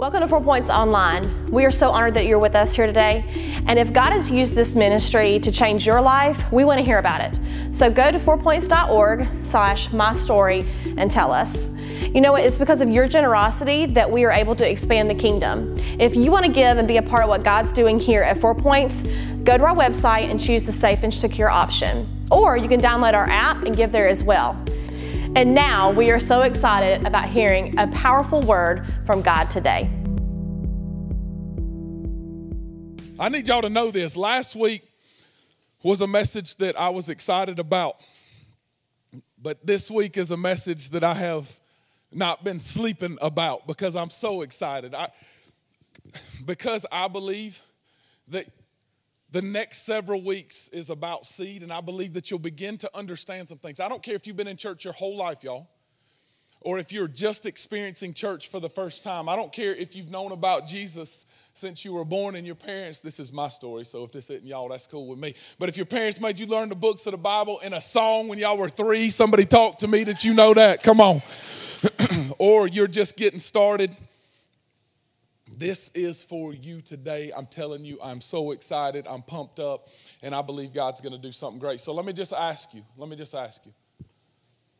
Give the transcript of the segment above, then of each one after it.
Welcome to Four Points Online. We are so honored that you're with us here today. And if God has used this ministry to change your life, we want to hear about it. So go to fourpoints.org slash my story and tell us. You know what? It's because of your generosity that we are able to expand the kingdom. If you want to give and be a part of what God's doing here at Four Points, go to our website and choose the safe and secure option. Or you can download our app and give there as well. And now we are so excited about hearing a powerful word from God today. I need y'all to know this. Last week was a message that I was excited about, but this week is a message that I have not been sleeping about because I'm so excited. I, because I believe that the next several weeks is about seed, and I believe that you'll begin to understand some things. I don't care if you've been in church your whole life, y'all, or if you're just experiencing church for the first time. I don't care if you've known about Jesus since you were born and your parents, this is my story, so if this isn't y'all, that's cool with me. But if your parents made you learn the books of the Bible in a song when y'all were three, somebody talk to me that you know that. Come on. or you're just getting started this is for you today. I'm telling you, I'm so excited. I'm pumped up, and I believe God's going to do something great. So let me just ask you let me just ask you.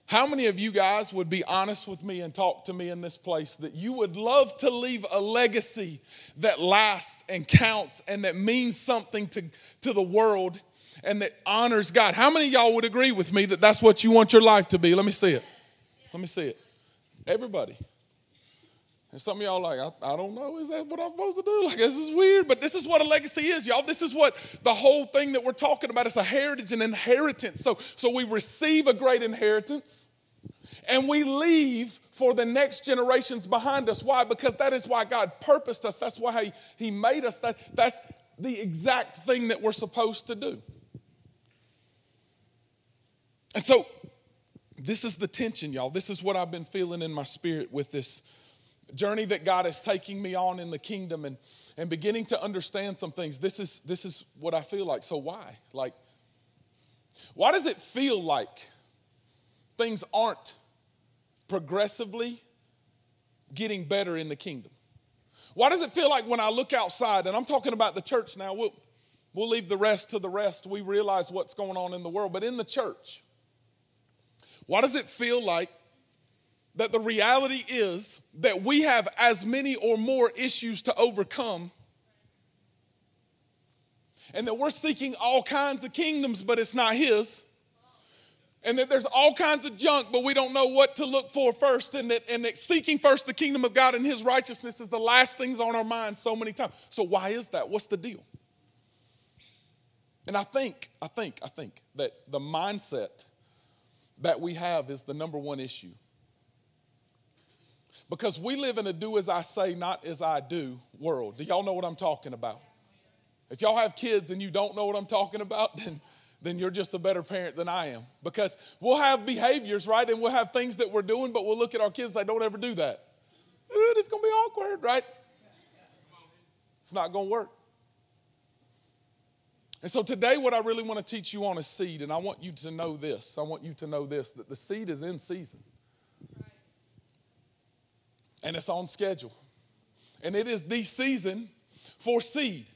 How many of you guys would be honest with me and talk to me in this place that you would love to leave a legacy that lasts and counts and that means something to, to the world and that honors God? How many y'all would agree with me that that's what you want your life to be? Let me see it. Let me see it. Everybody. And some of y'all like, I, I, don't know, is that what I'm supposed to do? Like, this is weird, but this is what a legacy is, y'all. This is what the whole thing that we're talking about is a heritage and inheritance. So, so we receive a great inheritance and we leave for the next generations behind us. Why? Because that is why God purposed us. That's why He, he made us. That, that's the exact thing that we're supposed to do. And so, this is the tension, y'all. This is what I've been feeling in my spirit with this journey that God is taking me on in the kingdom and, and beginning to understand some things. This is, this is what I feel like. So, why? Like, why does it feel like things aren't progressively getting better in the kingdom? Why does it feel like when I look outside, and I'm talking about the church now, we'll, we'll leave the rest to the rest. We realize what's going on in the world, but in the church, why does it feel like that the reality is that we have as many or more issues to overcome and that we're seeking all kinds of kingdoms, but it's not His. And that there's all kinds of junk, but we don't know what to look for first. And that, and that seeking first the kingdom of God and His righteousness is the last things on our mind so many times. So, why is that? What's the deal? And I think, I think, I think that the mindset that we have is the number one issue. Because we live in a do as I say, not as I do world. Do y'all know what I'm talking about? If y'all have kids and you don't know what I'm talking about, then, then you're just a better parent than I am. Because we'll have behaviors, right? And we'll have things that we're doing, but we'll look at our kids and say, don't ever do that. It's gonna be awkward, right? It's not gonna work. And so today, what I really want to teach you on is seed, and I want you to know this. I want you to know this that the seed is in season and it's on schedule. And it is the season for seed.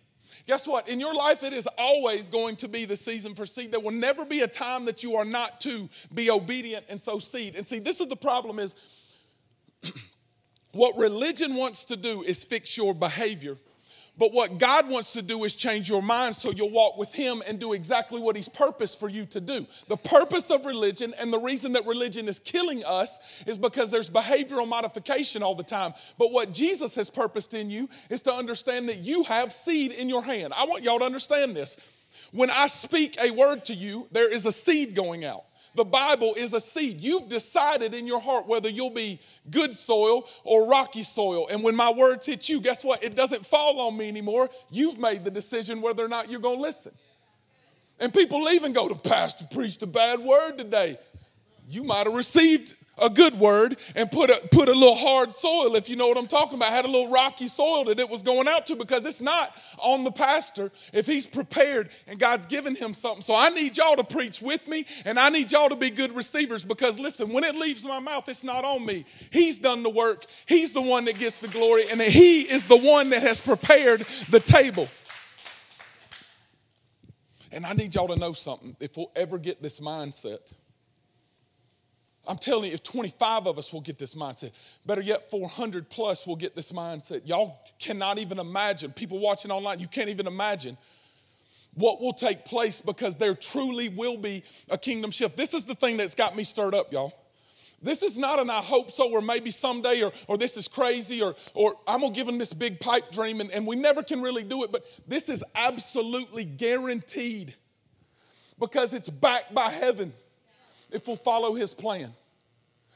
Guess what? In your life, it is always going to be the season for seed. There will never be a time that you are not to be obedient and sow seed. And see, this is the problem is what religion wants to do is fix your behavior but what God wants to do is change your mind so you'll walk with Him and do exactly what He's purposed for you to do. The purpose of religion and the reason that religion is killing us is because there's behavioral modification all the time. But what Jesus has purposed in you is to understand that you have seed in your hand. I want y'all to understand this. When I speak a word to you, there is a seed going out. The Bible is a seed. You've decided in your heart whether you'll be good soil or rocky soil. And when my words hit you, guess what? It doesn't fall on me anymore. You've made the decision whether or not you're going to listen. And people leave and go, The pastor preached a bad word today. You might have received a good word and put a, put a little hard soil, if you know what I'm talking about, had a little rocky soil that it was going out to because it's not on the pastor if he's prepared and God's given him something. So I need y'all to preach with me and I need y'all to be good receivers because listen, when it leaves my mouth, it's not on me. He's done the work, He's the one that gets the glory, and He is the one that has prepared the table. And I need y'all to know something. If we'll ever get this mindset, I'm telling you, if 25 of us will get this mindset, better yet, 400 plus will get this mindset. Y'all cannot even imagine, people watching online, you can't even imagine what will take place because there truly will be a kingdom shift. This is the thing that's got me stirred up, y'all. This is not an I hope so, or maybe someday, or, or this is crazy, or, or I'm gonna give them this big pipe dream, and, and we never can really do it, but this is absolutely guaranteed because it's backed by heaven if we'll follow his plan.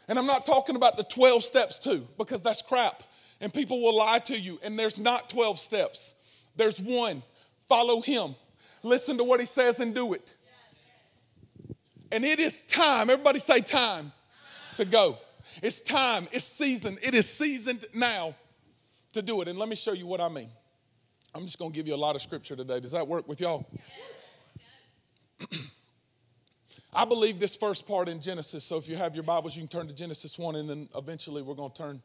And I'm not talking about the 12 steps too, because that's crap. And people will lie to you. And there's not 12 steps, there's one follow him, listen to what he says, and do it. And it is time, everybody say time, to go. It's time, it's season, it is seasoned now to do it. And let me show you what I mean. I'm just gonna give you a lot of scripture today. Does that work with y'all? I believe this first part in Genesis. So if you have your Bibles, you can turn to Genesis 1, and then eventually we're going to turn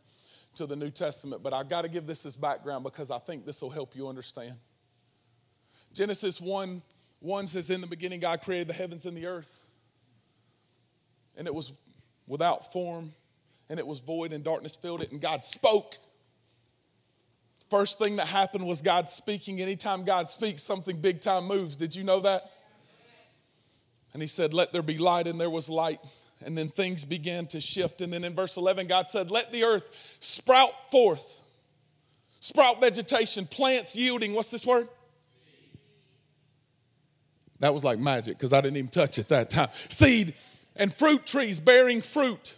to the New Testament. But I've got to give this as background because I think this will help you understand. Genesis 1 1 says, In the beginning, God created the heavens and the earth. And it was without form, and it was void, and darkness filled it, and God spoke. First thing that happened was God speaking. Anytime God speaks, something big time moves. Did you know that? And he said, Let there be light, and there was light. And then things began to shift. And then in verse 11, God said, Let the earth sprout forth, sprout vegetation, plants yielding. What's this word? Seed. That was like magic because I didn't even touch it that time. Seed and fruit trees bearing fruit,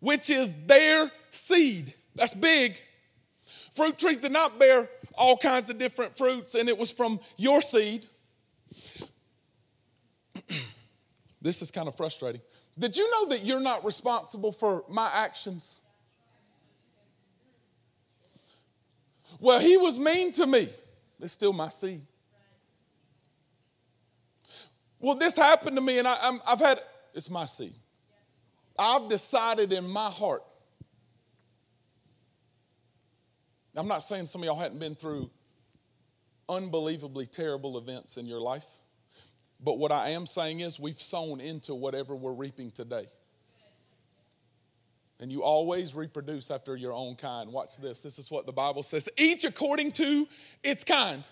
which is their seed. That's big. Fruit trees did not bear all kinds of different fruits, and it was from your seed. This is kind of frustrating. Did you know that you're not responsible for my actions? Well, he was mean to me. It's still my seed. Well, this happened to me, and I, have had, it's my seed. I've decided in my heart. I'm not saying some of y'all hadn't been through unbelievably terrible events in your life. But what I am saying is, we've sown into whatever we're reaping today. And you always reproduce after your own kind. Watch this. This is what the Bible says each according to its kind.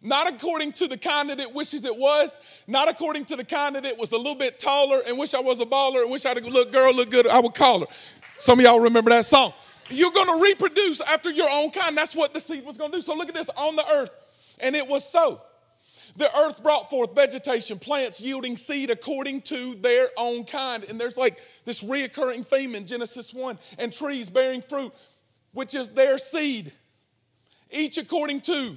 Not according to the kind that it wishes it was, not according to the kind that it was a little bit taller and wish I was a baller and wish I would look girl, look good, I would call her. Some of y'all remember that song. You're gonna reproduce after your own kind. That's what the seed was gonna do. So look at this on the earth. And it was so. The earth brought forth vegetation, plants yielding seed according to their own kind. And there's like this reoccurring theme in Genesis 1 and trees bearing fruit, which is their seed, each according to.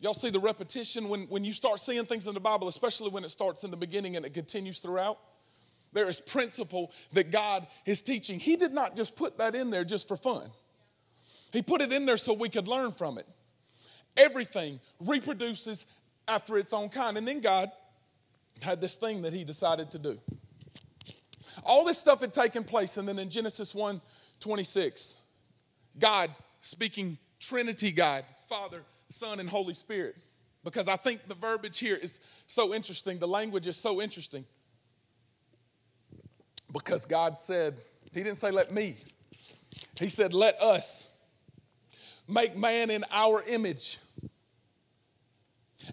Y'all see the repetition when, when you start seeing things in the Bible, especially when it starts in the beginning and it continues throughout? There is principle that God is teaching. He did not just put that in there just for fun, He put it in there so we could learn from it. Everything reproduces after its own kind. And then God had this thing that he decided to do. All this stuff had taken place, and then in Genesis 1 26, God speaking Trinity God, Father, Son, and Holy Spirit. Because I think the verbiage here is so interesting, the language is so interesting. Because God said, He didn't say, let me, He said, let us make man in our image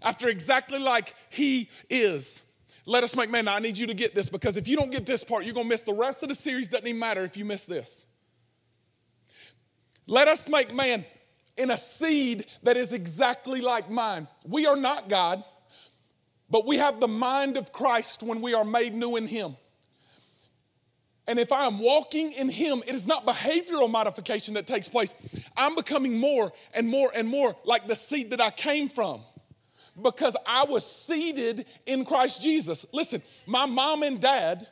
after exactly like he is. Let us make man. I need you to get this because if you don't get this part, you're going to miss the rest of the series. Doesn't even matter if you miss this. Let us make man in a seed that is exactly like mine. We are not God, but we have the mind of Christ when we are made new in Him. And if I am walking in Him, it is not behavioral modification that takes place. I'm becoming more and more and more like the seed that I came from because I was seated in Christ Jesus. Listen, my mom and dad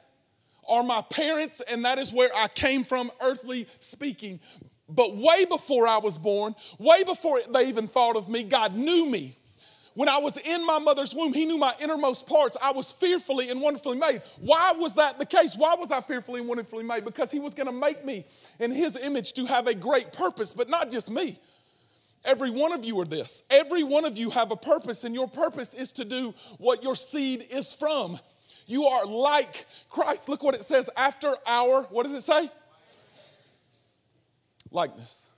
are my parents, and that is where I came from, earthly speaking. But way before I was born, way before they even thought of me, God knew me. When I was in my mother's womb, He knew my innermost parts. I was fearfully and wonderfully made. Why was that the case? Why was I fearfully and wonderfully made? Because He was going to make me in His image to have a great purpose, but not just me. Every one of you are this. Every one of you have a purpose, and your purpose is to do what your seed is from. You are like Christ. Look what it says after our, what does it say? Likeness.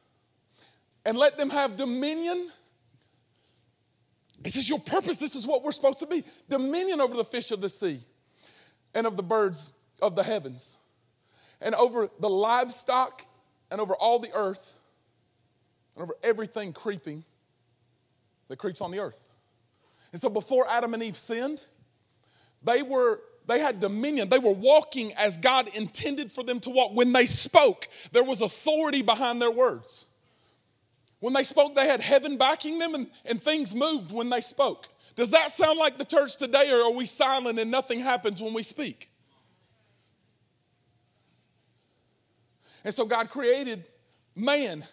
And let them have dominion. This is your purpose. This is what we're supposed to be dominion over the fish of the sea and of the birds of the heavens and over the livestock and over all the earth and over everything creeping that creeps on the earth. And so before Adam and Eve sinned, they were they had dominion. They were walking as God intended for them to walk. When they spoke, there was authority behind their words. When they spoke, they had heaven backing them and, and things moved when they spoke. Does that sound like the church today, or are we silent and nothing happens when we speak? And so God created man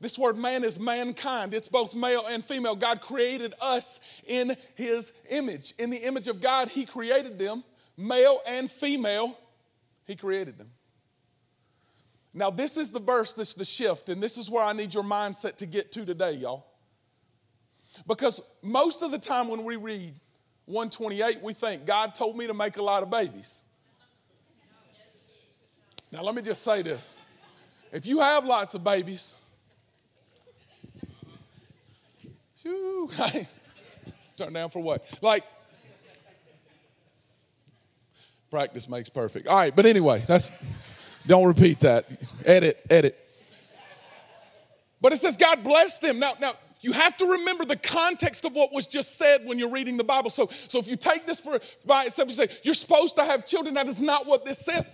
this word man is mankind. It's both male and female. God created us in his image. In the image of God, he created them, male and female, he created them. Now, this is the verse, this is the shift, and this is where I need your mindset to get to today, y'all. Because most of the time when we read 128, we think, God told me to make a lot of babies. Now, let me just say this. If you have lots of babies, Turn down for what? Like, practice makes perfect. All right, but anyway, that's don't repeat that. Edit, edit. But it says God bless them. Now, now you have to remember the context of what was just said when you're reading the Bible. So, so if you take this for by itself, you say you're supposed to have children. That is not what this says.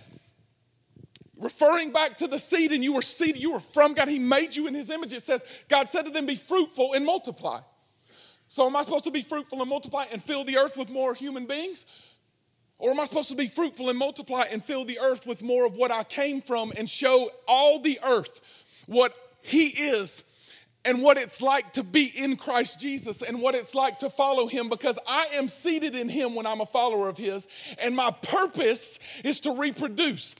Referring back to the seed, and you were seed, you were from God. He made you in His image. It says God said to them, "Be fruitful and multiply." So, am I supposed to be fruitful and multiply and fill the earth with more human beings? Or am I supposed to be fruitful and multiply and fill the earth with more of what I came from and show all the earth what He is and what it's like to be in Christ Jesus and what it's like to follow Him because I am seated in Him when I'm a follower of His, and my purpose is to reproduce.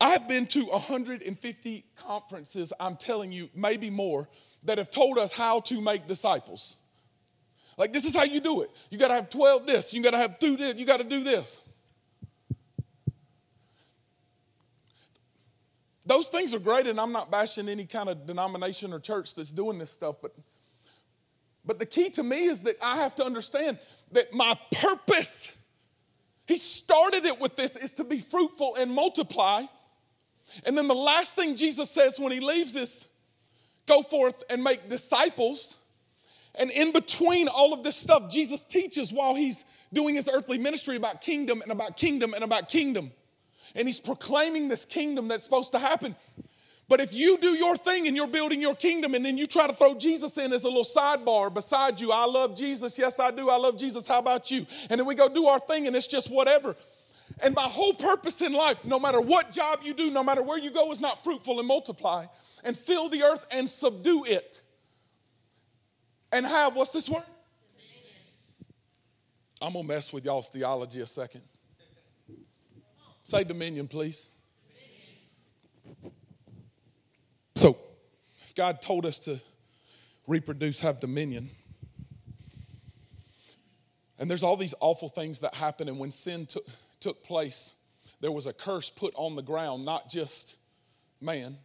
I have been to 150 conferences, I'm telling you, maybe more, that have told us how to make disciples. Like, this is how you do it. You got to have 12 this, you got to have two this, you got to do this. Those things are great, and I'm not bashing any kind of denomination or church that's doing this stuff, but but the key to me is that I have to understand that my purpose, he started it with this, is to be fruitful and multiply. And then the last thing Jesus says when he leaves is go forth and make disciples. And in between all of this stuff, Jesus teaches while he's doing his earthly ministry about kingdom and about kingdom and about kingdom. And he's proclaiming this kingdom that's supposed to happen. But if you do your thing and you're building your kingdom and then you try to throw Jesus in as a little sidebar beside you, I love Jesus. Yes, I do. I love Jesus. How about you? And then we go do our thing and it's just whatever. And my whole purpose in life, no matter what job you do, no matter where you go, is not fruitful and multiply and fill the earth and subdue it and have what's this word? I'm gonna mess with y'all's theology a second. Say dominion, please. So, if God told us to reproduce, have dominion, and there's all these awful things that happen, and when sin took, took place, there was a curse put on the ground, not just man,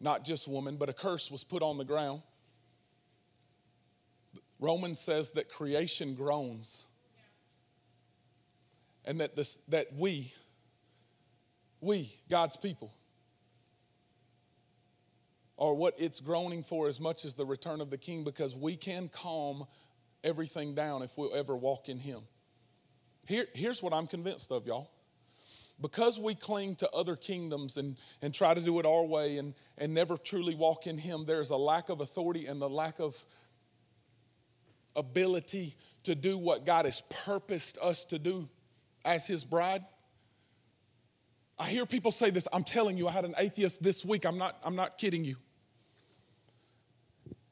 not just woman, but a curse was put on the ground. Romans says that creation groans. And that, this, that we, we, God's people, are what it's groaning for as much as the return of the king because we can calm everything down if we'll ever walk in him. Here, here's what I'm convinced of, y'all. Because we cling to other kingdoms and, and try to do it our way and, and never truly walk in him, there's a lack of authority and the lack of ability to do what God has purposed us to do as His bride. I hear people say this. I'm telling you, I had an atheist this week. I'm not, I'm not kidding you.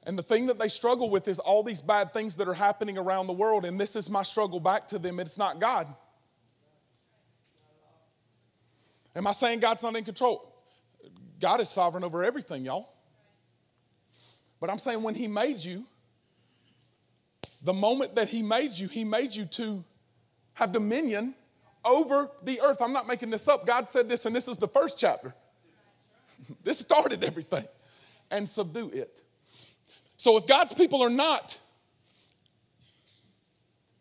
And the thing that they struggle with is all these bad things that are happening around the world. And this is my struggle back to them it's not God. Am I saying God's not in control? God is sovereign over everything, y'all. But I'm saying when He made you, the moment that He made you, He made you to have dominion over the earth. I'm not making this up. God said this, and this is the first chapter. this started everything. And subdue it. So if God's people are not,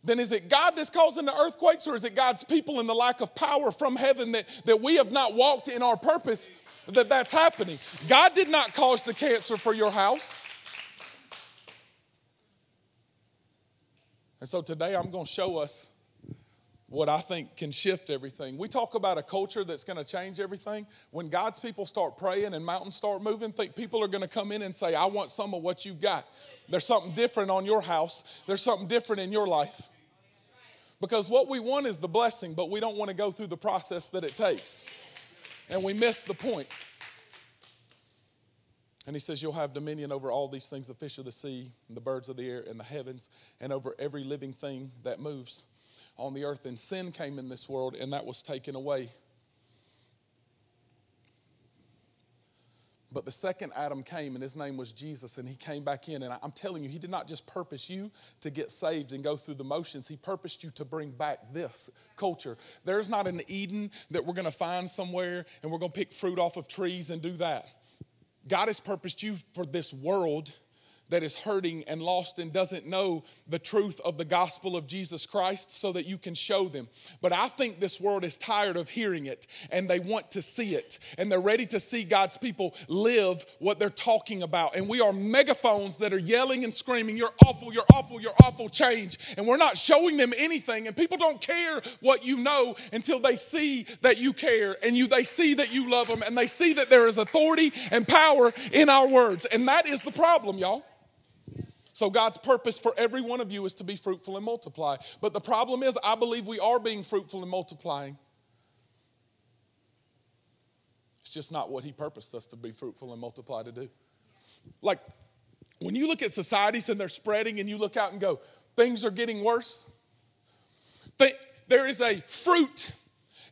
then is it God that's causing the earthquakes, or is it God's people and the lack of power from heaven that, that we have not walked in our purpose that that's happening? God did not cause the cancer for your house. And so today I'm going to show us what I think can shift everything. We talk about a culture that's going to change everything. When God's people start praying and mountains start moving, think people are going to come in and say, I want some of what you've got. There's something different on your house, there's something different in your life. Because what we want is the blessing, but we don't want to go through the process that it takes. And we miss the point. And he says, You'll have dominion over all these things the fish of the sea, and the birds of the air, and the heavens, and over every living thing that moves on the earth, and sin came in this world, and that was taken away. But the second Adam came, and his name was Jesus, and he came back in. And I'm telling you, he did not just purpose you to get saved and go through the motions, he purposed you to bring back this culture. There's not an Eden that we're gonna find somewhere and we're gonna pick fruit off of trees and do that. God has purposed you for this world that is hurting and lost and doesn't know the truth of the gospel of Jesus Christ so that you can show them. But I think this world is tired of hearing it and they want to see it and they're ready to see God's people live what they're talking about. And we are megaphones that are yelling and screaming, You're awful, you're awful, you're awful, change. And we're not showing them anything. And people don't care what you know until they see that you care and you they see that you love them and they see that there is authority and power in our words. And that is the problem, y'all. So, God's purpose for every one of you is to be fruitful and multiply. But the problem is, I believe we are being fruitful and multiplying. It's just not what He purposed us to be fruitful and multiply to do. Like, when you look at societies and they're spreading, and you look out and go, things are getting worse, there is a fruit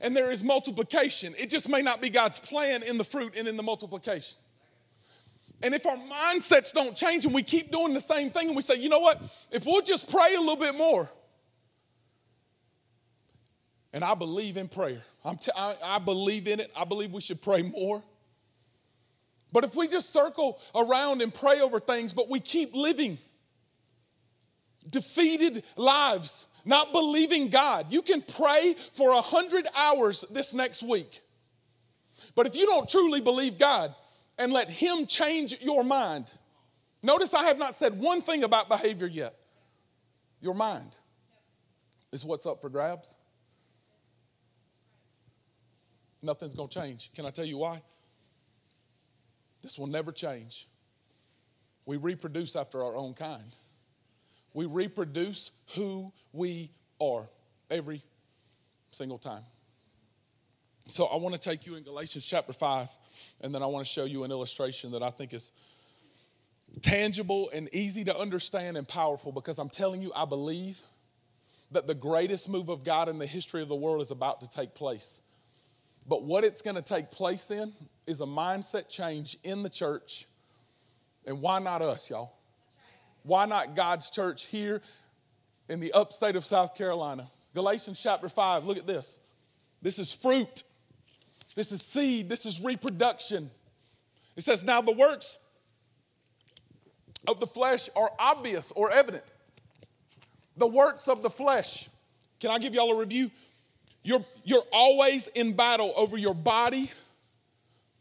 and there is multiplication. It just may not be God's plan in the fruit and in the multiplication. And if our mindsets don't change and we keep doing the same thing and we say, you know what, if we'll just pray a little bit more, and I believe in prayer, t- I, I believe in it, I believe we should pray more. But if we just circle around and pray over things, but we keep living defeated lives, not believing God, you can pray for a hundred hours this next week. But if you don't truly believe God, and let Him change your mind. Notice I have not said one thing about behavior yet. Your mind is what's up for grabs. Nothing's going to change. Can I tell you why? This will never change. We reproduce after our own kind. We reproduce who we are every single time. So I want to take you in Galatians chapter 5, and then I want to show you an illustration that I think is tangible and easy to understand and powerful because I'm telling you, I believe that the greatest move of God in the history of the world is about to take place. But what it's going to take place in is a mindset change in the church. And why not us, y'all? Why not God's church here in the upstate of South Carolina? Galatians chapter 5, look at this. This is fruit. This is seed, this is reproduction. It says, Now the works of the flesh are obvious or evident. The works of the flesh. Can I give y'all a review? You're, you're always in battle over your body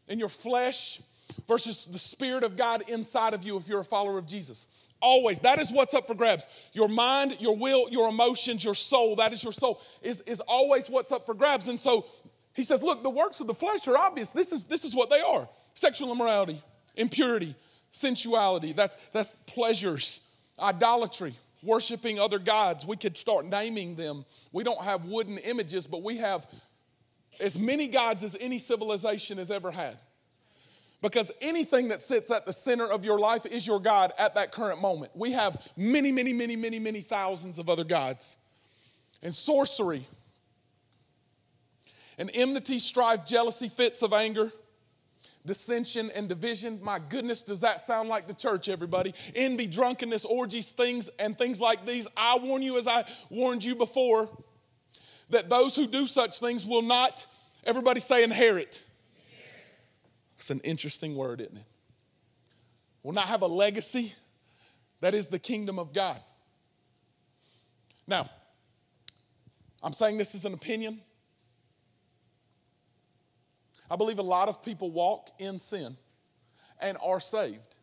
and your flesh versus the Spirit of God inside of you if you're a follower of Jesus. Always. That is what's up for grabs. Your mind, your will, your emotions, your soul, that is your soul, is, is always what's up for grabs. And so he says, Look, the works of the flesh are obvious. This is, this is what they are sexual immorality, impurity, sensuality, that's, that's pleasures, idolatry, worshiping other gods. We could start naming them. We don't have wooden images, but we have as many gods as any civilization has ever had. Because anything that sits at the center of your life is your God at that current moment. We have many, many, many, many, many thousands of other gods. And sorcery, and enmity, strife, jealousy, fits of anger, dissension, and division. My goodness, does that sound like the church, everybody? Envy, drunkenness, orgies, things, and things like these. I warn you, as I warned you before, that those who do such things will not, everybody say, inherit it's an interesting word, isn't it? Will not have a legacy that is the kingdom of God. Now, I'm saying this is an opinion. I believe a lot of people walk in sin and are saved.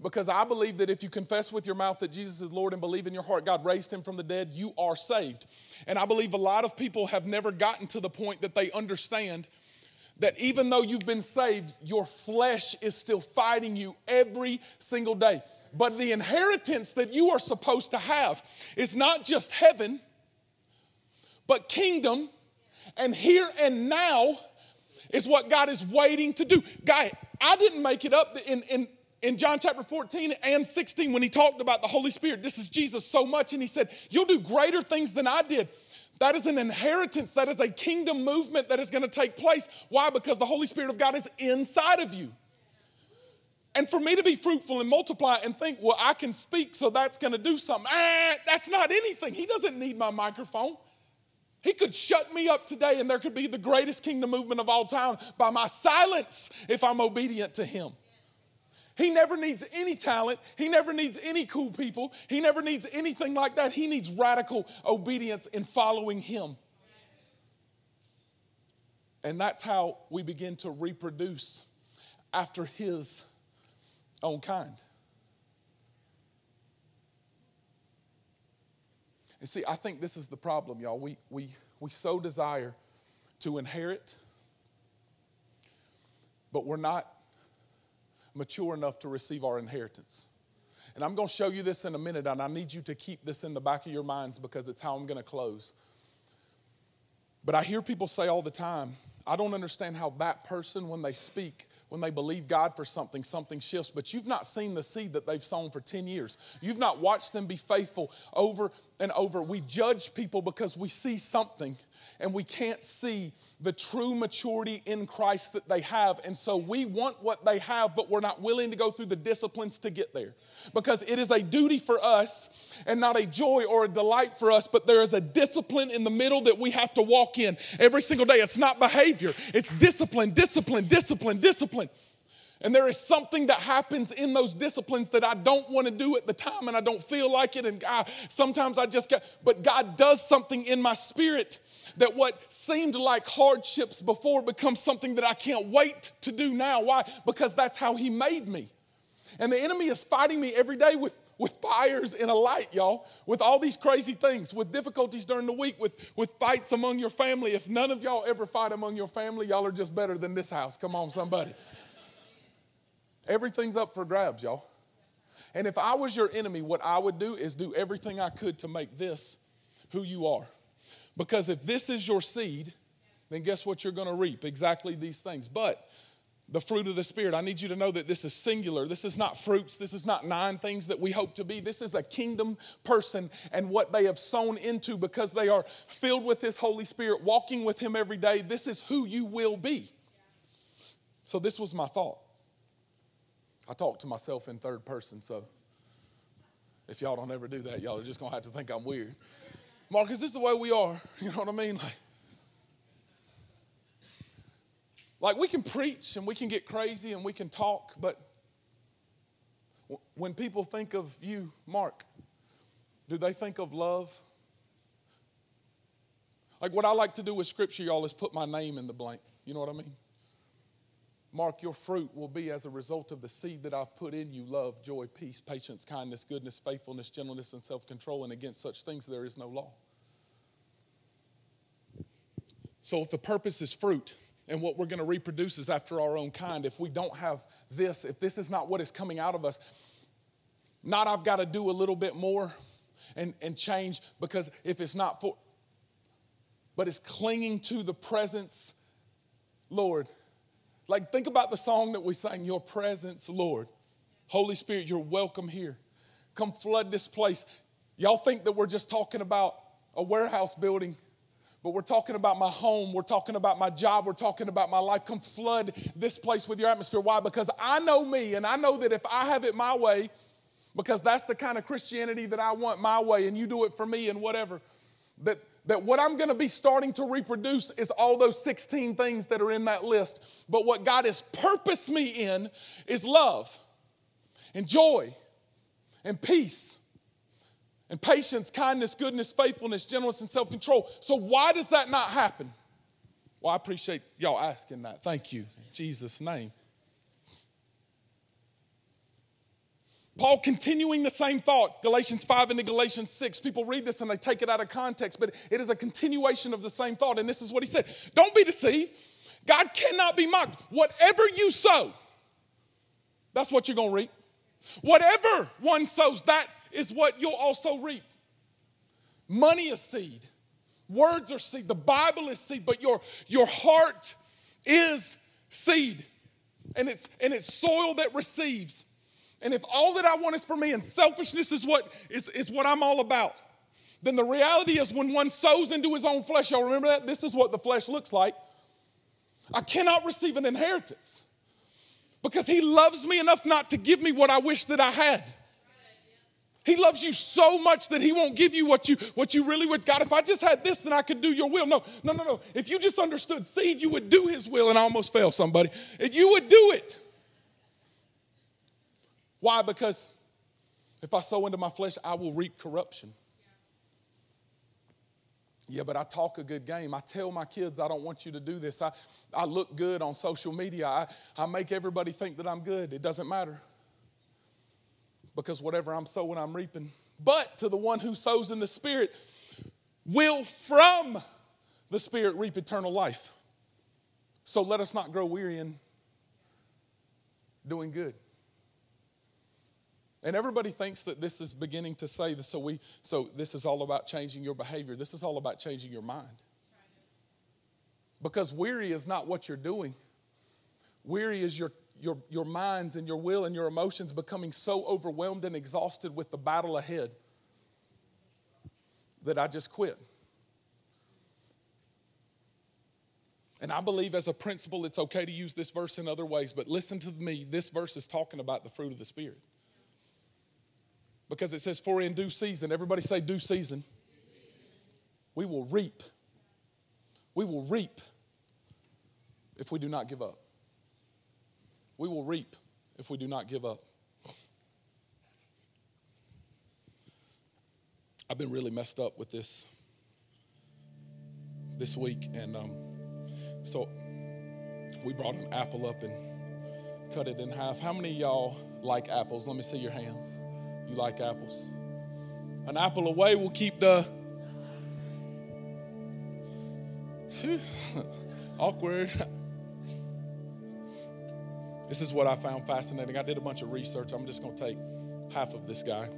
Because I believe that if you confess with your mouth that Jesus is Lord and believe in your heart God raised him from the dead, you are saved. And I believe a lot of people have never gotten to the point that they understand that even though you've been saved, your flesh is still fighting you every single day. But the inheritance that you are supposed to have is not just heaven, but kingdom. And here and now is what God is waiting to do. Guy, I didn't make it up in, in, in John chapter 14 and 16 when he talked about the Holy Spirit. This is Jesus so much, and he said, You'll do greater things than I did. That is an inheritance. That is a kingdom movement that is going to take place. Why? Because the Holy Spirit of God is inside of you. And for me to be fruitful and multiply and think, well, I can speak, so that's going to do something. Ah, that's not anything. He doesn't need my microphone. He could shut me up today, and there could be the greatest kingdom movement of all time by my silence if I'm obedient to Him. He never needs any talent. He never needs any cool people. He never needs anything like that. He needs radical obedience in following Him. And that's how we begin to reproduce after His own kind. And see, I think this is the problem, y'all. We, we, we so desire to inherit, but we're not mature enough to receive our inheritance. And I'm going to show you this in a minute, and I need you to keep this in the back of your minds because it's how I'm going to close. But I hear people say all the time, I don't understand how that person, when they speak, when they believe God for something, something shifts. But you've not seen the seed that they've sown for 10 years. You've not watched them be faithful over and over. We judge people because we see something and we can't see the true maturity in Christ that they have. And so we want what they have, but we're not willing to go through the disciplines to get there. Because it is a duty for us and not a joy or a delight for us, but there is a discipline in the middle that we have to walk in every single day. It's not behavior, it's discipline, discipline, discipline, discipline. And there is something that happens in those disciplines that I don't want to do at the time and I don't feel like it. And God, sometimes I just get, but God does something in my spirit that what seemed like hardships before becomes something that I can't wait to do now. Why? Because that's how He made me. And the enemy is fighting me every day with, with fires and a light, y'all, with all these crazy things, with difficulties during the week, with, with fights among your family. If none of y'all ever fight among your family, y'all are just better than this house. Come on, somebody. Everything's up for grabs, y'all. And if I was your enemy, what I would do is do everything I could to make this who you are. Because if this is your seed, then guess what you're going to reap? Exactly these things. But the fruit of the Spirit, I need you to know that this is singular. This is not fruits. This is not nine things that we hope to be. This is a kingdom person and what they have sown into because they are filled with His Holy Spirit, walking with Him every day. This is who you will be. So, this was my thought. I talk to myself in third person, so if y'all don't ever do that, y'all are just gonna have to think I'm weird. Marcus, this the way we are. You know what I mean? Like, like we can preach and we can get crazy and we can talk, but when people think of you, Mark, do they think of love? Like what I like to do with scripture, y'all, is put my name in the blank. You know what I mean? Mark, your fruit will be as a result of the seed that I've put in you love, joy, peace, patience, kindness, goodness, faithfulness, gentleness, and self control. And against such things there is no law. So, if the purpose is fruit and what we're going to reproduce is after our own kind, if we don't have this, if this is not what is coming out of us, not I've got to do a little bit more and, and change because if it's not for, but it's clinging to the presence, Lord. Like, think about the song that we sang, Your Presence, Lord. Holy Spirit, you're welcome here. Come flood this place. Y'all think that we're just talking about a warehouse building, but we're talking about my home. We're talking about my job. We're talking about my life. Come flood this place with your atmosphere. Why? Because I know me, and I know that if I have it my way, because that's the kind of Christianity that I want my way, and you do it for me and whatever, that, that what I'm gonna be starting to reproduce is all those 16 things that are in that list. But what God has purposed me in is love and joy and peace and patience, kindness, goodness, faithfulness, gentleness, and self control. So, why does that not happen? Well, I appreciate y'all asking that. Thank you. In Jesus' name. Paul continuing the same thought, Galatians 5 into Galatians 6. People read this and they take it out of context, but it is a continuation of the same thought. And this is what he said Don't be deceived. God cannot be mocked. Whatever you sow, that's what you're going to reap. Whatever one sows, that is what you'll also reap. Money is seed, words are seed, the Bible is seed, but your, your heart is seed. And it's, and it's soil that receives. And if all that I want is for me and selfishness is what, is, is what I'm all about, then the reality is when one sows into his own flesh, y'all remember that? This is what the flesh looks like. I cannot receive an inheritance because he loves me enough not to give me what I wish that I had. He loves you so much that he won't give you what you what you really would. God, if I just had this, then I could do your will. No, no, no, no. If you just understood seed, you would do his will. And I almost fell somebody. If you would do it. Why? Because if I sow into my flesh, I will reap corruption. Yeah, but I talk a good game. I tell my kids I don't want you to do this. I, I look good on social media. I, I make everybody think that I'm good. It doesn't matter. Because whatever I'm sowing, I'm reaping. But to the one who sows in the Spirit will from the Spirit reap eternal life. So let us not grow weary in doing good. And everybody thinks that this is beginning to say this, so we so this is all about changing your behavior. This is all about changing your mind. Because weary is not what you're doing. Weary is your your, your minds and your will and your emotions becoming so overwhelmed and exhausted with the battle ahead that I just quit. And I believe as a principle, it's okay to use this verse in other ways, but listen to me. This verse is talking about the fruit of the Spirit because it says, For in due season, everybody say, due season, we will reap. We will reap if we do not give up. We will reap if we do not give up. I've been really messed up with this this week, and um, so we brought an apple up and cut it in half. How many y'all like apples? Let me see your hands. You like apples? An apple away will keep the. Awkward. This is what I found fascinating. I did a bunch of research. I'm just going to take half of this guy.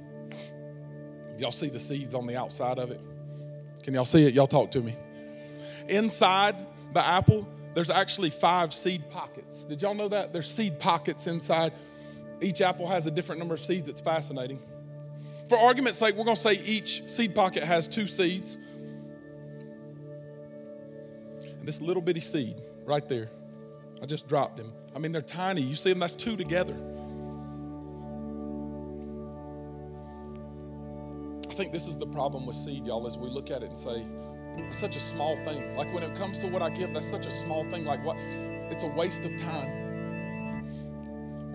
Y'all see the seeds on the outside of it? Can y'all see it? Y'all talk to me. Inside the apple, there's actually five seed pockets. Did y'all know that? There's seed pockets inside. Each apple has a different number of seeds. It's fascinating. For argument's sake, we're going to say each seed pocket has two seeds. And this little bitty seed right there, I just dropped him. I mean, they're tiny. You see them, that's two together. I think this is the problem with seed, y'all, as we look at it and say, it's such a small thing. Like when it comes to what I give, that's such a small thing. Like what? It's a waste of time.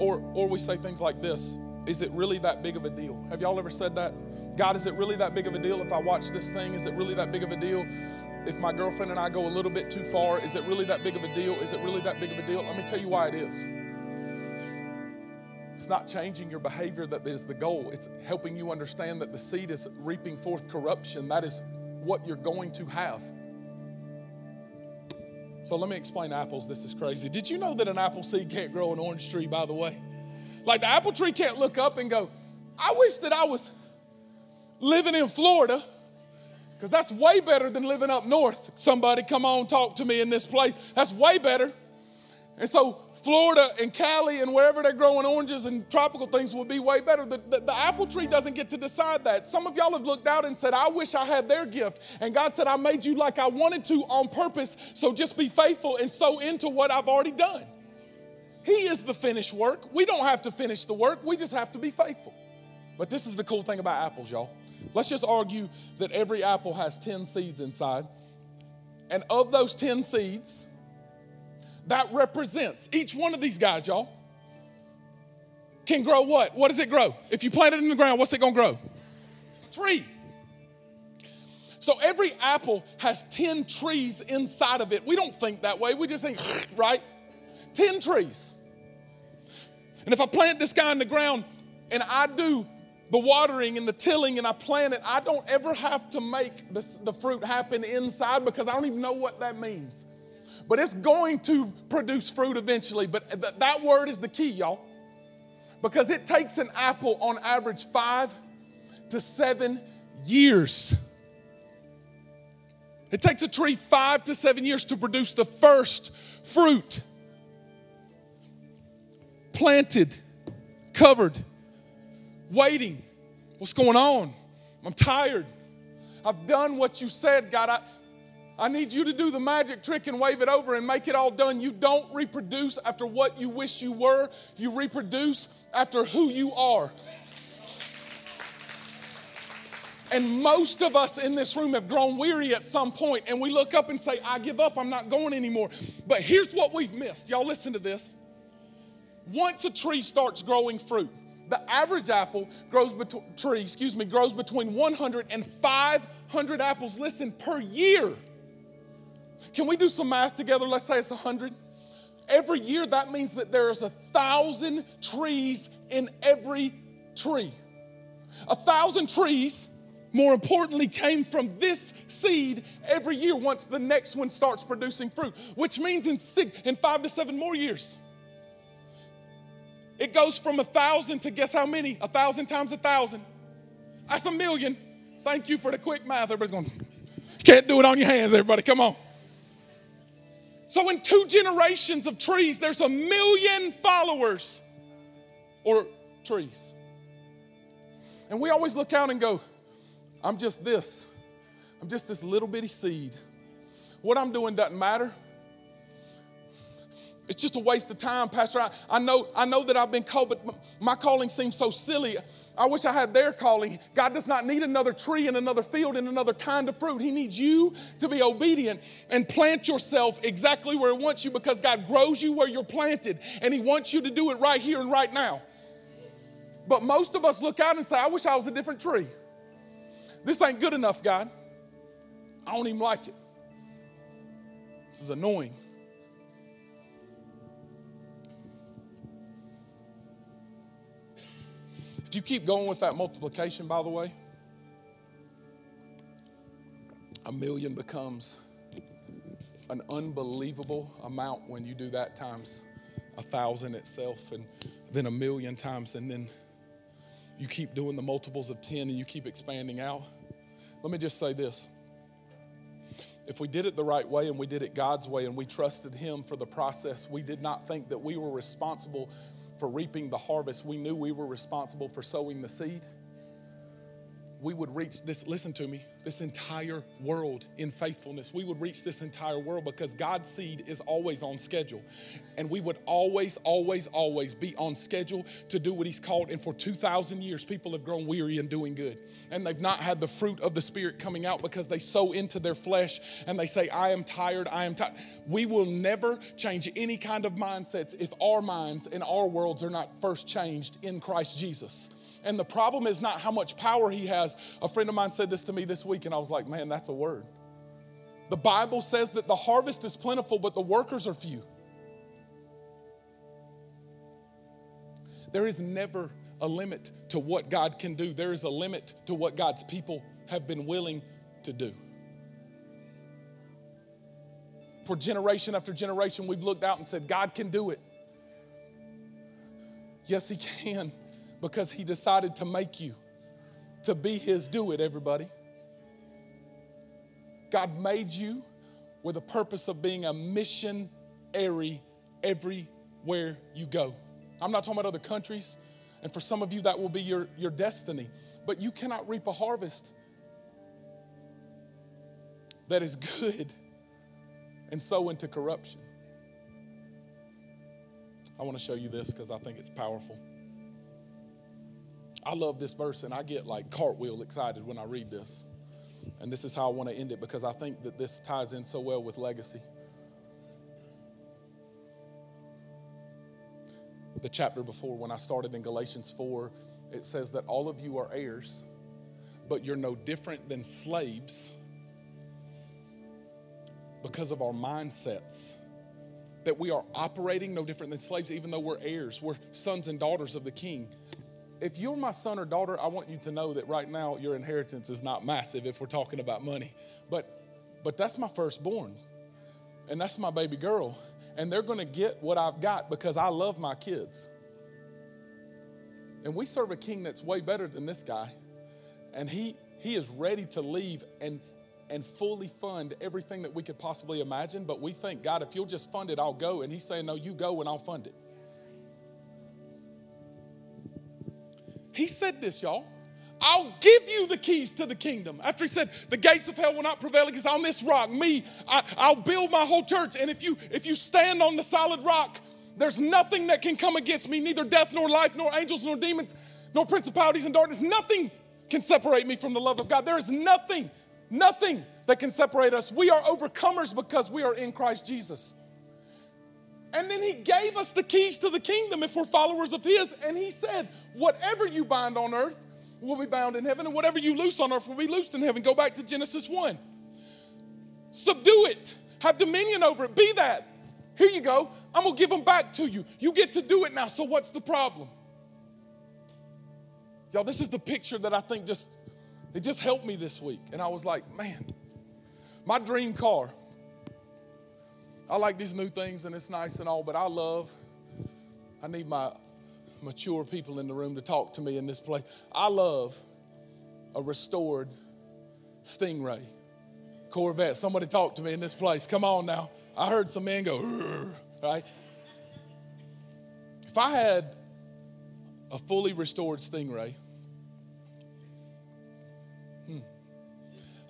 Or, or we say things like this Is it really that big of a deal? Have y'all ever said that? God, is it really that big of a deal if I watch this thing? Is it really that big of a deal if my girlfriend and I go a little bit too far? Is it really that big of a deal? Is it really that big of a deal? Let me tell you why it is. It's not changing your behavior that is the goal. It's helping you understand that the seed is reaping forth corruption. That is what you're going to have. So let me explain apples. This is crazy. Did you know that an apple seed can't grow an orange tree, by the way? Like the apple tree can't look up and go, I wish that I was living in Florida Because that's way better than living up north. Somebody come on, talk to me in this place. That's way better. And so Florida and Cali and wherever they're growing oranges and tropical things will be way better. The, the, the, apple tree doesn't get to decide that. Some of y'all have looked out and said, I wish I had their gift. And God said, I made you like I wanted to on purpose, so just be faithful and sow into what I've already done. He is the finished work. We don't have to finish the work, we just have to be faithful. But this is the cool thing about apples, y'all. Let's just argue that every apple has 10 seeds inside. And of those 10 seeds, that represents each one of these guys, y'all, can grow what? What does it grow? If you plant it in the ground, what's it gonna grow? Tree. So every apple has 10 trees inside of it. We don't think that way. We just think, right? 10 trees. And if I plant this guy in the ground and I do the watering and the tilling and I plant it, I don't ever have to make the fruit happen inside because I don't even know what that means. But it's going to produce fruit eventually. But th- that word is the key, y'all. Because it takes an apple on average five to seven years. It takes a tree five to seven years to produce the first fruit. Planted, covered, waiting. What's going on? I'm tired. I've done what you said, God. I, I need you to do the magic trick and wave it over and make it all done. You don't reproduce after what you wish you were, you reproduce after who you are. And most of us in this room have grown weary at some point, and we look up and say, I give up, I'm not going anymore. But here's what we've missed. Y'all listen to this. Once a tree starts growing fruit, the average apple grows between tree, excuse me, grows between 100 and 500 apples, listen, per year. Can we do some math together? Let's say it's 100. Every year, that means that there's a thousand trees in every tree. A thousand trees, more importantly, came from this seed every year once the next one starts producing fruit, which means in, six, in five to seven more years. It goes from a thousand to guess how many? A thousand times a thousand. That's a million. Thank you for the quick math. Everybody's going, can't do it on your hands, everybody. Come on. So, in two generations of trees, there's a million followers or trees. And we always look out and go, I'm just this. I'm just this little bitty seed. What I'm doing doesn't matter. It's just a waste of time, Pastor. I, I, know, I know that I've been called, but my calling seems so silly. I wish I had their calling. God does not need another tree in another field and another kind of fruit. He needs you to be obedient and plant yourself exactly where He wants you because God grows you where you're planted and He wants you to do it right here and right now. But most of us look out and say, I wish I was a different tree. This ain't good enough, God. I don't even like it. This is annoying. If you keep going with that multiplication, by the way, a million becomes an unbelievable amount when you do that times a thousand itself and then a million times and then you keep doing the multiples of 10 and you keep expanding out. Let me just say this. If we did it the right way and we did it God's way and we trusted Him for the process, we did not think that we were responsible for reaping the harvest, we knew we were responsible for sowing the seed, we would reach this, listen to me, this entire world in faithfulness. We would reach this entire world because God's seed is always on schedule. And we would always, always, always be on schedule to do what He's called. And for 2,000 years, people have grown weary in doing good. And they've not had the fruit of the Spirit coming out because they sow into their flesh and they say, I am tired, I am tired. We will never change any kind of mindsets if our minds and our worlds are not first changed in Christ Jesus. And the problem is not how much power he has. A friend of mine said this to me this week, and I was like, man, that's a word. The Bible says that the harvest is plentiful, but the workers are few. There is never a limit to what God can do, there is a limit to what God's people have been willing to do. For generation after generation, we've looked out and said, God can do it. Yes, He can because he decided to make you to be his do it, everybody. God made you with a purpose of being a missionary everywhere you go. I'm not talking about other countries, and for some of you, that will be your, your destiny. But you cannot reap a harvest that is good and sow into corruption. I want to show you this because I think it's powerful. I love this verse and I get like cartwheel excited when I read this. And this is how I want to end it because I think that this ties in so well with legacy. The chapter before, when I started in Galatians 4, it says that all of you are heirs, but you're no different than slaves because of our mindsets. That we are operating no different than slaves, even though we're heirs. We're sons and daughters of the king. If you're my son or daughter, I want you to know that right now your inheritance is not massive if we're talking about money. But but that's my firstborn. And that's my baby girl. And they're gonna get what I've got because I love my kids. And we serve a king that's way better than this guy. And he he is ready to leave and and fully fund everything that we could possibly imagine. But we think, God, if you'll just fund it, I'll go. And He's saying, No, you go and I'll fund it. He said this, y'all. I'll give you the keys to the kingdom. After he said, the gates of hell will not prevail against on this rock, me, I, will build my whole church. And if you if you stand on the solid rock, there's nothing that can come against me, neither death nor life, nor angels, nor demons, nor principalities and darkness. Nothing can separate me from the love of God. There is nothing Nothing that can separate us. We are overcomers because we are in Christ Jesus. And then he gave us the keys to the kingdom if we're followers of his. And he said, Whatever you bind on earth will be bound in heaven, and whatever you loose on earth will be loosed in heaven. Go back to Genesis 1. Subdue it, have dominion over it, be that. Here you go. I'm gonna give them back to you. You get to do it now. So, what's the problem? Y'all, this is the picture that I think just it just helped me this week. And I was like, man, my dream car. I like these new things and it's nice and all, but I love, I need my mature people in the room to talk to me in this place. I love a restored Stingray. Corvette. Somebody talk to me in this place. Come on now. I heard some men go, right? If I had a fully restored Stingray, hmm,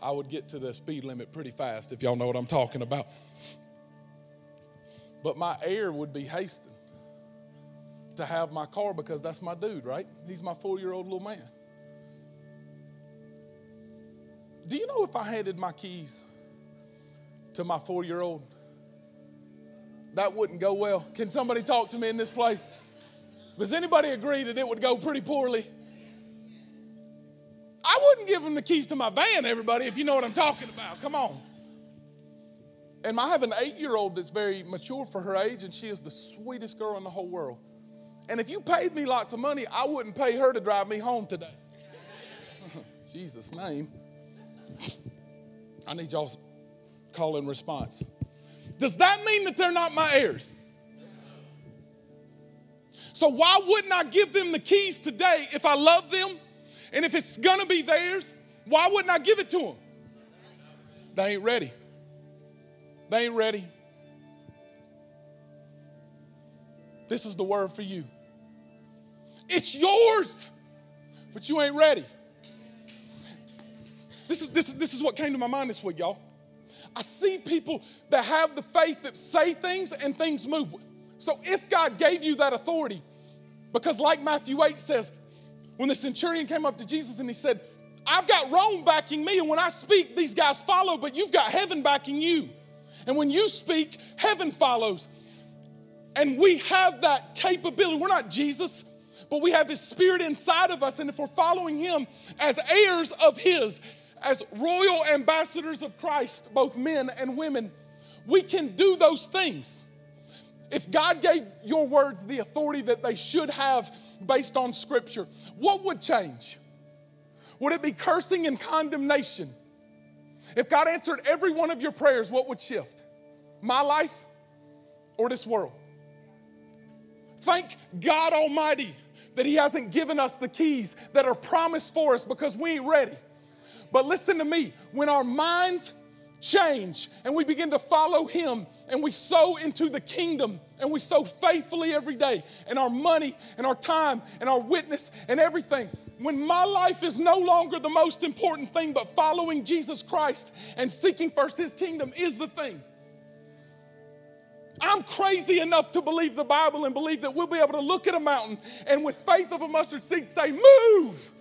I would get to the speed limit pretty fast, if y'all know what I'm talking about. But my heir would be hastened to have my car because that's my dude, right? He's my four year old little man. Do you know if I handed my keys to my four year old, that wouldn't go well? Can somebody talk to me in this place? Does anybody agree that it would go pretty poorly? I wouldn't give him the keys to my van, everybody, if you know what I'm talking about. Come on. And I have an eight year old that's very mature for her age, and she is the sweetest girl in the whole world. And if you paid me lots of money, I wouldn't pay her to drive me home today. Jesus' name. I need y'all's call in response. Does that mean that they're not my heirs? So, why wouldn't I give them the keys today if I love them and if it's gonna be theirs, why wouldn't I give it to them? They ain't ready. They ain't ready. This is the word for you. It's yours, but you ain't ready. This is, this, is, this is what came to my mind this week, y'all. I see people that have the faith that say things and things move. So if God gave you that authority, because like Matthew 8 says, when the centurion came up to Jesus and he said, I've got Rome backing me, and when I speak, these guys follow, but you've got heaven backing you. And when you speak, heaven follows. And we have that capability. We're not Jesus, but we have His Spirit inside of us. And if we're following Him as heirs of His, as royal ambassadors of Christ, both men and women, we can do those things. If God gave your words the authority that they should have based on Scripture, what would change? Would it be cursing and condemnation? If God answered every one of your prayers, what would shift? My life or this world? Thank God Almighty that He hasn't given us the keys that are promised for us because we ain't ready. But listen to me when our minds change and we begin to follow Him and we sow into the kingdom and we sow faithfully every day and our money and our time and our witness and everything. When my life is no longer the most important thing, but following Jesus Christ and seeking first His kingdom is the thing. I'm crazy enough to believe the Bible and believe that we'll be able to look at a mountain and with faith of a mustard seed say, Move!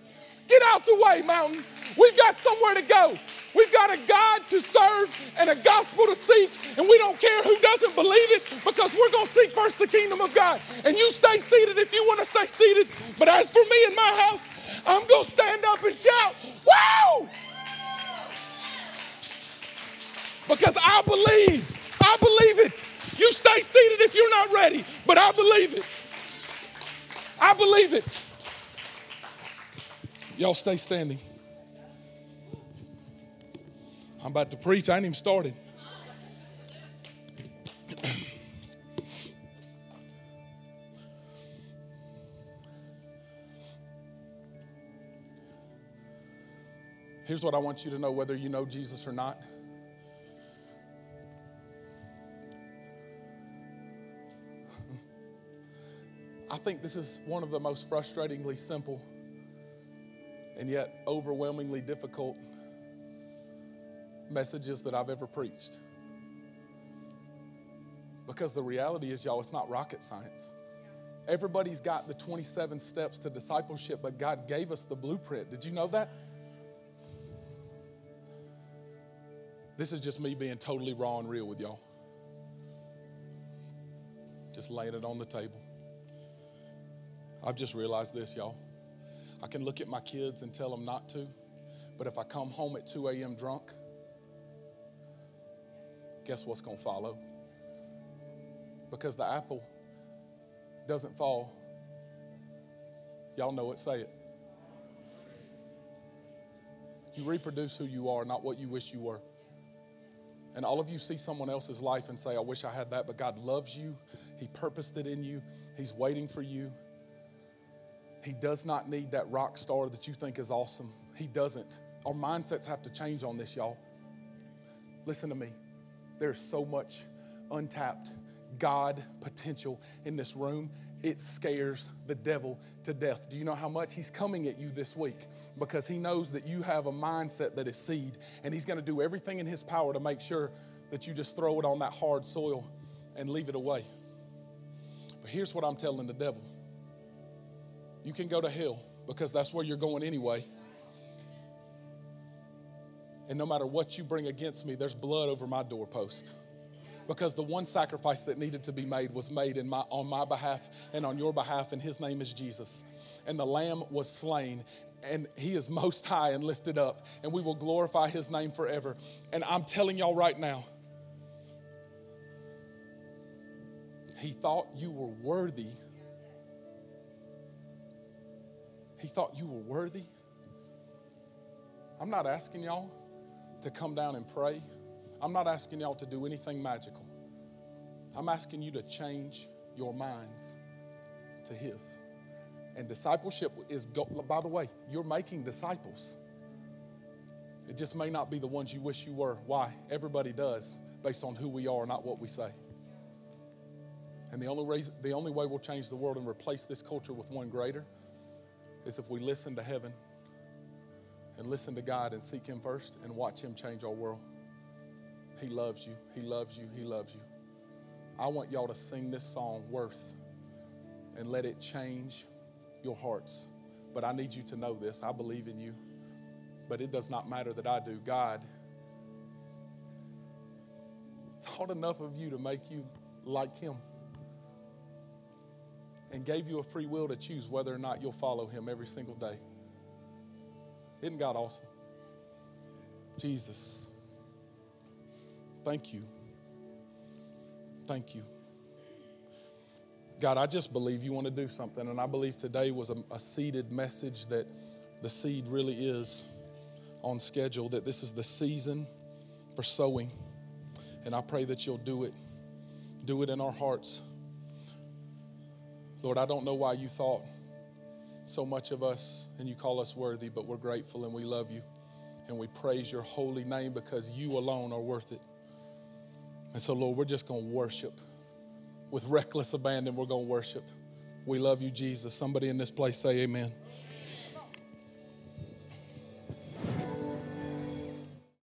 Get out the way, mountain. We've got somewhere to go. We've got a God to serve and a gospel to seek, and we don't care who doesn't believe it because we're going to seek first the kingdom of God. And you stay seated if you want to stay seated. But as for me and my house, I'm going to stand up and shout, Wow! Because I believe, I believe it. You stay seated if you're not ready, but I believe it. I believe it. Y'all stay standing. I'm about to preach. I ain't even started. Here's what I want you to know whether you know Jesus or not. I think this is one of the most frustratingly simple and yet overwhelmingly difficult messages that I've ever preached. Because the reality is, y'all, it's not rocket science. Everybody's got the 27 steps to discipleship, but God gave us the blueprint. Did you know that? This is just me being totally raw and real with y'all. Just laying it on the table. I've just realized this, y'all. I can look at my kids and tell them not to, but if I come home at 2 a.m. drunk, guess what's going to follow? Because the apple doesn't fall. Y'all know it, say it. You reproduce who you are, not what you wish you were. And all of you see someone else's life and say, I wish I had that, but God loves you. He purposed it in you, He's waiting for you. He does not need that rock star that you think is awesome. He doesn't. Our mindsets have to change on this, y'all. Listen to me. There's so much untapped God potential in this room. It scares the devil to death. Do you know how much he's coming at you this week? Because he knows that you have a mindset that is seed, and he's going to do everything in his power to make sure that you just throw it on that hard soil and leave it away. But here's what I'm telling the devil you can go to hell because that's where you're going anyway. And no matter what you bring against me, there's blood over my doorpost. Because the one sacrifice that needed to be made was made in my, on my behalf and on your behalf, and his name is Jesus. And the Lamb was slain, and he is most high and lifted up, and we will glorify his name forever. And I'm telling y'all right now, he thought you were worthy He thought you were worthy. I'm not asking y'all to come down and pray. I'm not asking y'all to do anything magical. I'm asking you to change your minds to His. And discipleship is, go, by the way, you're making disciples. It just may not be the ones you wish you were. Why? Everybody does, based on who we are, not what we say. And the only, reason, the only way we'll change the world and replace this culture with one greater is if we listen to heaven and listen to God and seek Him first and watch Him change our world. He loves you. He loves you. He loves you. I want y'all to sing this song, Worth, and let it change your hearts. But I need you to know this. I believe in you. But it does not matter that I do. God thought enough of you to make you like Him and gave you a free will to choose whether or not you'll follow him every single day. Isn't God awesome? Jesus, thank you. Thank you. God, I just believe you want to do something, and I believe today was a, a seeded message that the seed really is on schedule, that this is the season for sowing. And I pray that you'll do it. Do it in our hearts. Lord, I don't know why you thought so much of us and you call us worthy, but we're grateful and we love you. and we praise your holy name because you alone are worth it. And so, Lord, we're just going to worship with reckless abandon. We're going to worship. We love you, Jesus. Somebody in this place say, Amen.